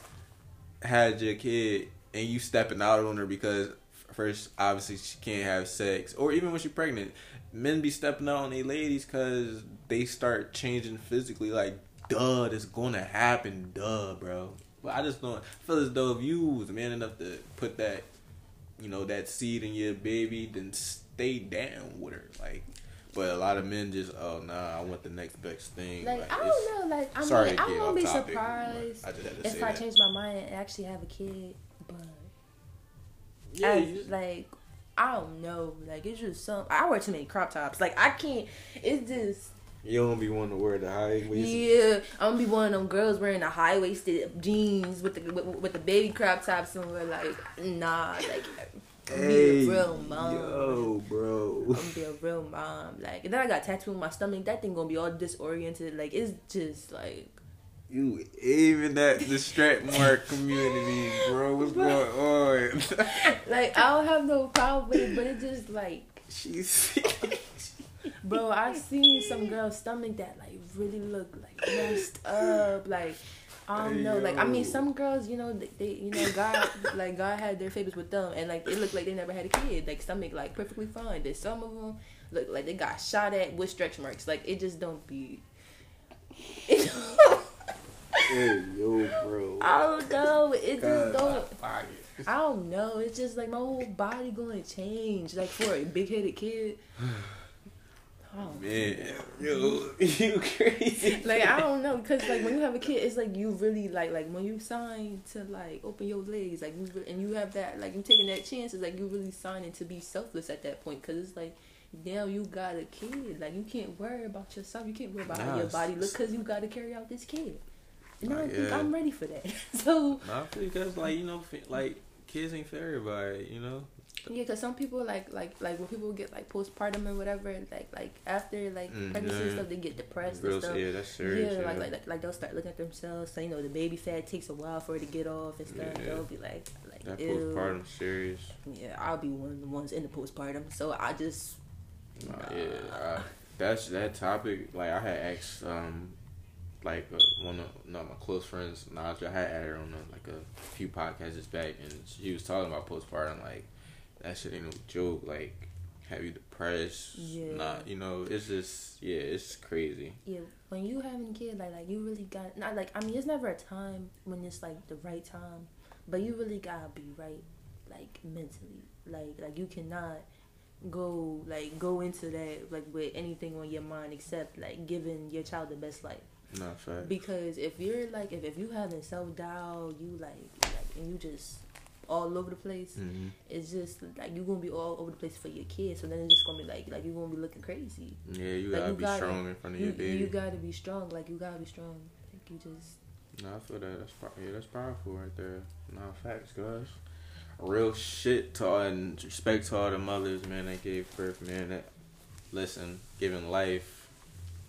had your kid and you stepping out on her because first, obviously she can't have sex, or even when she's pregnant, men be stepping out on their ladies because they start changing physically. Like, duh, this gonna happen, duh, bro. But I just don't feel as though if you was man enough to put that, you know, that seed in your baby, then stay down with her, like. But a lot of men just, oh nah, I want the next best thing. Like, Like, I don't know. Like I'm sorry to I won't be topic, surprised I just had to if I change my mind and actually have a kid. But Yeah, as, just- like I don't know. Like it's just some. I wear too many crop tops. Like I can't. It's just You don't be wanting to wear the high waist. yeah. I'm gonna be one of them girls wearing the high waisted jeans with the with, with the baby crop tops and we're like nah. Like I'm gonna be a real mom. yo, bro. I'm gonna be a real mom. Like and then I got tattooed on my stomach. That thing gonna be all disoriented. Like it's just like. You even at the strap mark community, bro. What's going on? Like I don't have no problem with it, but it just like She's sick. Bro, I've seen some girl's stomach that like really look like messed up. Like I don't know. Like I mean, some girls, you know, they, they you know, God, like God had their favors with them, and like it looked like they never had a kid. Like stomach, like perfectly fine. Then some of them look like they got shot at with stretch marks. Like it just don't be. It hey, yo, bro. I don't know. It just don't. I don't know. It's just like my whole body going to change. Like for a big headed kid. Oh Man, yo, you crazy. like I don't know, cause like when you have a kid, it's like you really like like when you sign to like open your legs, like you and you have that like you taking that chance, it's like you really signing to be selfless at that point, cause it's like now you got a kid, like you can't worry about yourself, you can't worry about how your body look, cause you got to carry out this kid. And I Nah, don't think. I'm ready for that. so Nah, because like you know, like kids ain't for everybody, you know. yeah, cause some people like like like when people get like postpartum or whatever, like like after like Mm, pregnancy and stuff, they get depressed and stuff. yeah, that's serious. yeah, Yeah, like, like like like they'll start looking at themselves. So you know, the baby fat takes a while for it to get off and stuff. Yeah. They'll be like, like that ew. postpartum serious. Yeah, I'll be one of the ones in the postpartum. So I just Nah, Nah. yeah, I, that's that topic. Like I had asked, um, like uh, one of no, my close friends, Naja, I had her on uh, like a few podcasts back, and she was talking about postpartum. Like that shit ain't no joke. Like have you depressed? Yeah. Not, you know, it's just yeah, it's crazy. yeah, when you having a kid, like like you really got not like I mean, it's never a time when it's like the right time, but you really gotta be right, like mentally. Like like you cannot go like go into that like with anything on your mind except like giving your child the best life. Not fact. Because if you're like if, if you having self doubt, you like like and you just all over the place, hmm it's just like you're gonna be all over the place for your kids. So then it's just gonna be like like you're gonna be looking crazy. Yeah, you gotta you be gotta- strong in front of You your baby. you gotta be strong. Like you gotta be strong. Like you just No, I feel that. That's yeah, that's powerful right there. Nah, facts, guys. Real shit to all and respect to all the mothers, man. That gave birth, man. That listen, giving life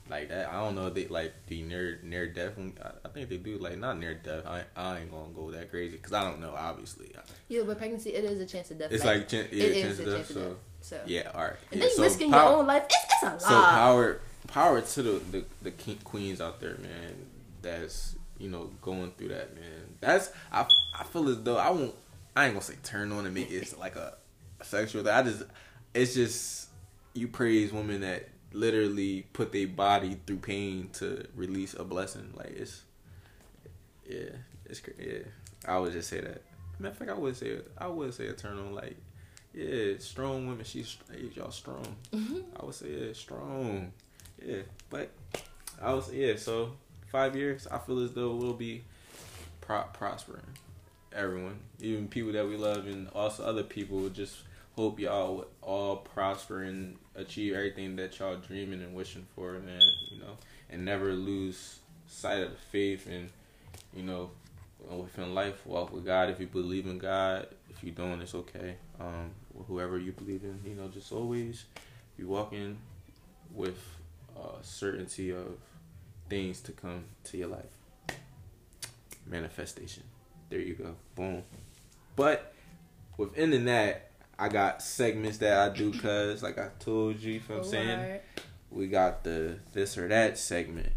like that. I don't know if they like the near near death. I, I think they do like not near death. I I ain't gonna go that crazy because I don't know. Obviously, yeah. But pregnancy, it is a chance of death. it's like, chan- yeah, it is chance a of death. chance of So death. So yeah, all right. and yeah, then so risking pow- your own life. It's, it's a lot. so power, power to the, the the king, queens out there, man. That's you know going through that, man. That's I I feel as though I won't. I ain't gonna say turn on and make it like a, sexual thing. I just it's just you praise women that literally put their body through pain to release a blessing. Like it's yeah, it's yeah. I would just say that. Matter of fact, I would say. I would say eternal. like yeah, strong women. She's y'all strong. Mhm. I would say yeah, strong. Yeah, but I was yeah. So five years, I feel as though we'll be pro- prospering. Everyone, even people that we love, and also other people. Just hope y'all all prosper and achieve everything that y'all dreaming and wishing for, man. You know, and never lose sight of the faith and you know within life walk with God. If you believe in God, if you don't, it's okay. Um, whoever you believe in, you know, just always be walking with uh, certainty of things to come to your life. Manifestation. There you go. Boom. But within that, I got segments that I do cause like I told you, you know what I'm saying? We got the this or that segment.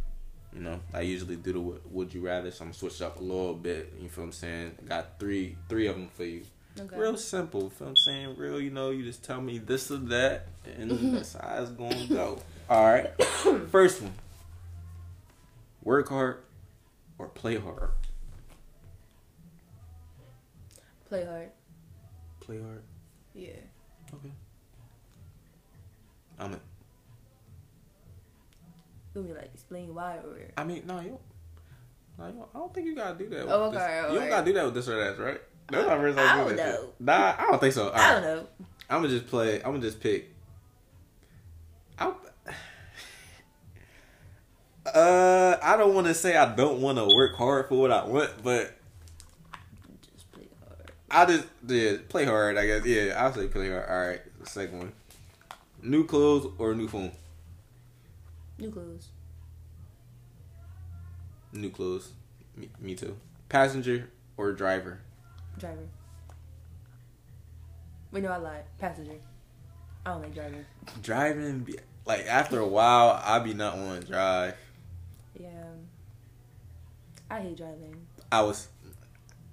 You know, I usually do the would, you rather, so I'm gonna switch up a little bit. You feel what I'm saying? I got three three of them for you. Okay. Real simple. Feel I'm saying? Real, you know, you just tell me this or that, and that's how it's gonna go. All right. First one. Work hard or play hard. Play hard. Play hard. Yeah. Okay. I'm. A, You me like explain why or I mean, no, you. No, you, I don't think you gotta do that. Oh, with this. okay, You don't gotta do that with this or that, right? That's my first I time don't doing that shit. Nah, I don't think so. All I don't right. know. I'm gonna just play. I'm gonna just pick. I. Uh, I don't want to say I don't want to work hard for what I want, but Just play hard. I just yeah play hard. I guess yeah. I'll say play hard. All right, second one. New clothes or new phone? New clothes. New clothes. Me, me too. Passenger or driver? Driver. Wait, no, I lied. Passenger. I don't like driving. Driving, like after a while, I be not want to drive. Yeah. I hate driving. I was,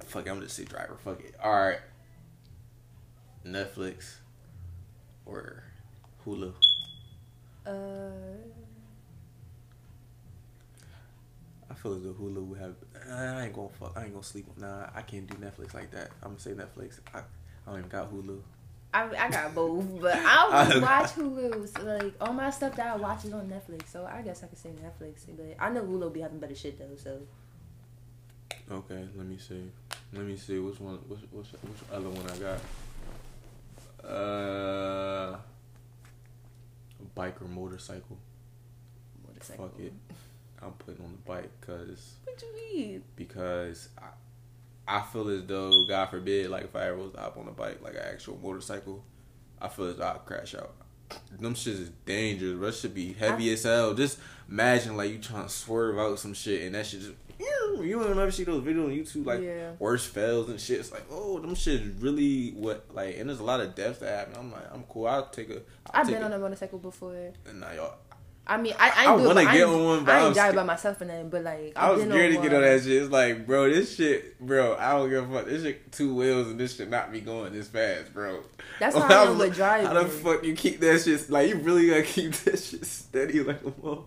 fuck. it, I'm just say driver. Fuck it. All right. Netflix or Hulu. Uh, I feel as though Hulu would have. I ain't gonna fuck. I ain't gonna sleep. Nah, I can't do Netflix like that. I'm gonna say Netflix. I, I don't even got Hulu. I I got both, but I don't watch Hulu. So like all my stuff that I watch is on Netflix, so I guess I could say Netflix. But I know Hulu be having better shit though. So Okay, let me see. Let me see which one. Which which, which other one I got? Uh, bike or motorcycle. motorcycle. Fuck it. I'm putting on the bike because What you mean? because I, I feel as though God forbid like if I ever was to hop on a bike like an actual motorcycle, I feel as though I'd crash out. Them shits is dangerous. That should be heavy as hell. Just imagine like you trying to swerve out some shit and that shit just you don't ever see those videos on YouTube like Yeah. worst fails and shit. It's like oh them shit really what like and there's a lot of deaths that happen. I'm like I'm cool. I'll take a. I'll I've take been a, on a motorcycle before. Nah, y'all. I mean, I I, I ain't do wanna but I get on one, but I ain't drive by myself and then, but like I was scared to on get on that shit. It's like, bro, this shit, bro. I don't give a fuck. This shit two wheels and this should not be going this fast, bro. That's how I am was with like, driving. How the fuck you keep that shit? Like you really gotta keep that shit steady like a mother.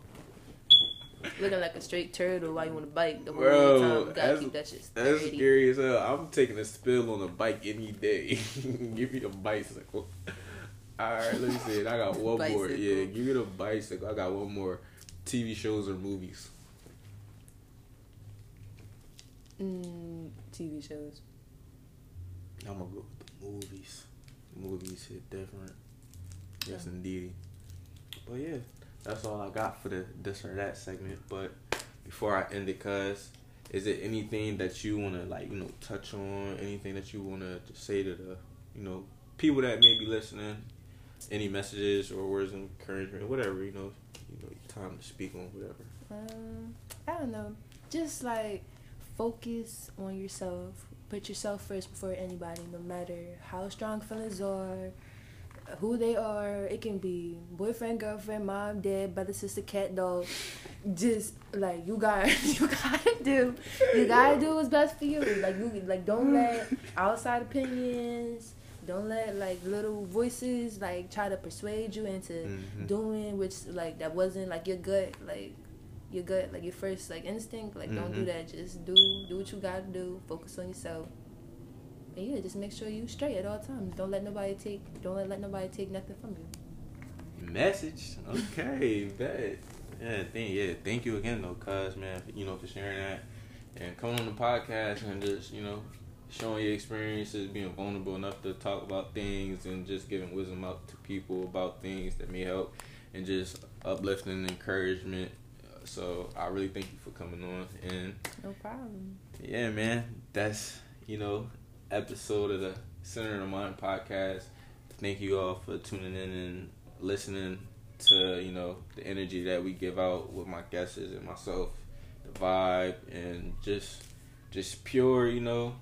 Looking like a straight turtle while you on a bike the whole Bro, time. You gotta that's- keep that shit That's steady. scary as hell. I'm taking a spill on a bike any day. give me a bicycle. All right, let me see it. I got one more. Yeah, give me the bicycle. I got one more. TV shows or movies. Mm, TV shows. I'm gonna go with the movies. Movies hit different. Yes, indeed. But yeah, that's all I got for the this or that segment. But before I end it, cuz, is it anything that you wanna like, you know, touch on? Anything that you wanna just say to the, you know, people that may be listening? Any messages or words of encouragement, whatever you know, you know, time to speak on whatever. Um, I don't know. Just like focus on yourself. Put yourself first before anybody, no matter how strong feelings are, who they are. It can be boyfriend, girlfriend, mom, dad, brother, sister, cat, dog. Just like you got, you gotta do, you gotta do what's best for you. Like you, like don't let outside opinions, don't let like little voices like try to persuade you into Mhm. doing which like that wasn't like your gut like your gut like your first like instinct like don't do Mhm. that just do do what you gotta do focus on yourself and yeah just make sure you straight at all times don't let nobody take don't let, let nobody take nothing from you Message. Okay, bet. Yeah, thank yeah, thank you again though, cuz man, you know, for sharing that and coming on the podcast and just, you know, showing your experiences, being vulnerable enough to talk about things and just giving wisdom out to people about things that may help and just uplifting and encouragement. So I really thank you for coming on and no problem yeah, man, that's you know episode of the Center of the Mind podcast. Thank you all for tuning in and listening to you know the energy that we give out with my guests and myself, the vibe and just just pure you know,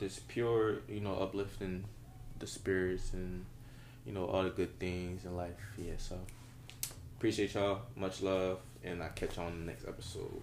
just pure you know uplifting the spirits and you know all the good things in life. Yeah, so appreciate y'all. Much love, and I catch y'all on the next episode.